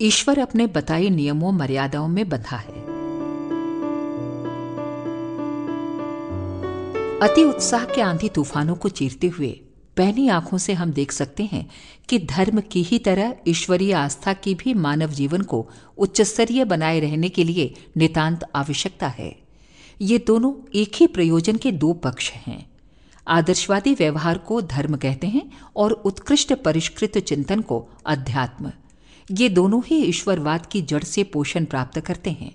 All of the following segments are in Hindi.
ईश्वर अपने बताए नियमों, मर्यादाओं में बंधा है। अति उत्साह के आंधी तूफानों को चीरते हुए पहली आँखों से हम देख सकते हैं कि धर्म की ही तरह ईश्वरीय आस्था की भी मानव जीवन को उच्च स्तरीय बनाए रहने के लिए नितांत आवश्यकता है। ये दोनों एक ही प्रयोजन के दो पक्ष हैं। आदर्शवादी व्यवहार को धर्म कहते हैं और उत्कृष्ट परिष्कृत चिंतन को अध्यात्म। ये दोनों ही ईश्वरवाद की जड़ से पोषण प्राप्त करते हैं।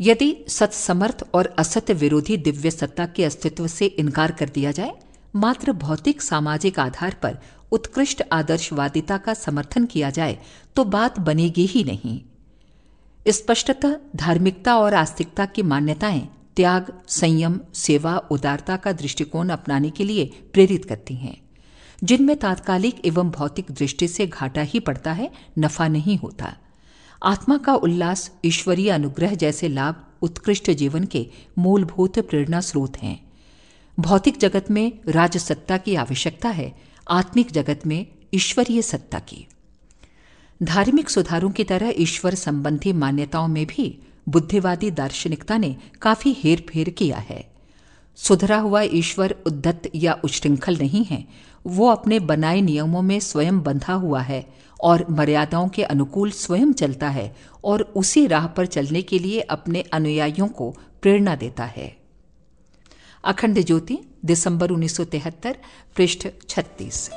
यदि सत्समर्थ और असत्य विरोधी दिव्य सत्ता के अस्तित्व से इनकार कर दिया जाए, मात्र भौतिक सामाजिक आधार पर उत्कृष्ट आदर्शवादिता का समर्थन किया जाए तो बात बनेगी ही नहीं। स्पष्टतः धार्मिकता और आस्तिकता की मान्यताएँ त्याग, संयम, सेवा, उदारता का दृष्टिकोण अपनाने के लिए प्रेरित करती हैं। जिनमें तात्कालिक एवं भौतिक दृष्टि से घाटा ही पड़ता है, नफा नहीं होता। आत्मा का उल्लास, ईश्वरीय अनुग्रह जैसे लाभ उत्कृष्ट जीवन के मूलभूत प्रेरणा स्रोत हैं। भौतिक जगत में राजसत्ता की आवश्यकता है, आत्मिक जगत में ईश्वरीय सत्ता की। धार्मिक सुधारों की तरह ईश्वर संबंधी मान्यताओं में भी बुद्धिवादी दार्शनिकता ने काफ़ी हेर फेर किया है। सुधरा हुआ ईश्वर उद्धत या उच्छृंखल नहीं है। वो अपने बनाए नियमों में स्वयं बंधा हुआ है और मर्यादाओं के अनुकूल स्वयं चलता है और उसी राह पर चलने के लिए अपने अनुयायियों को प्रेरणा देता है। अखंड ज्योति, दिसंबर 1973 पृष्ठ 36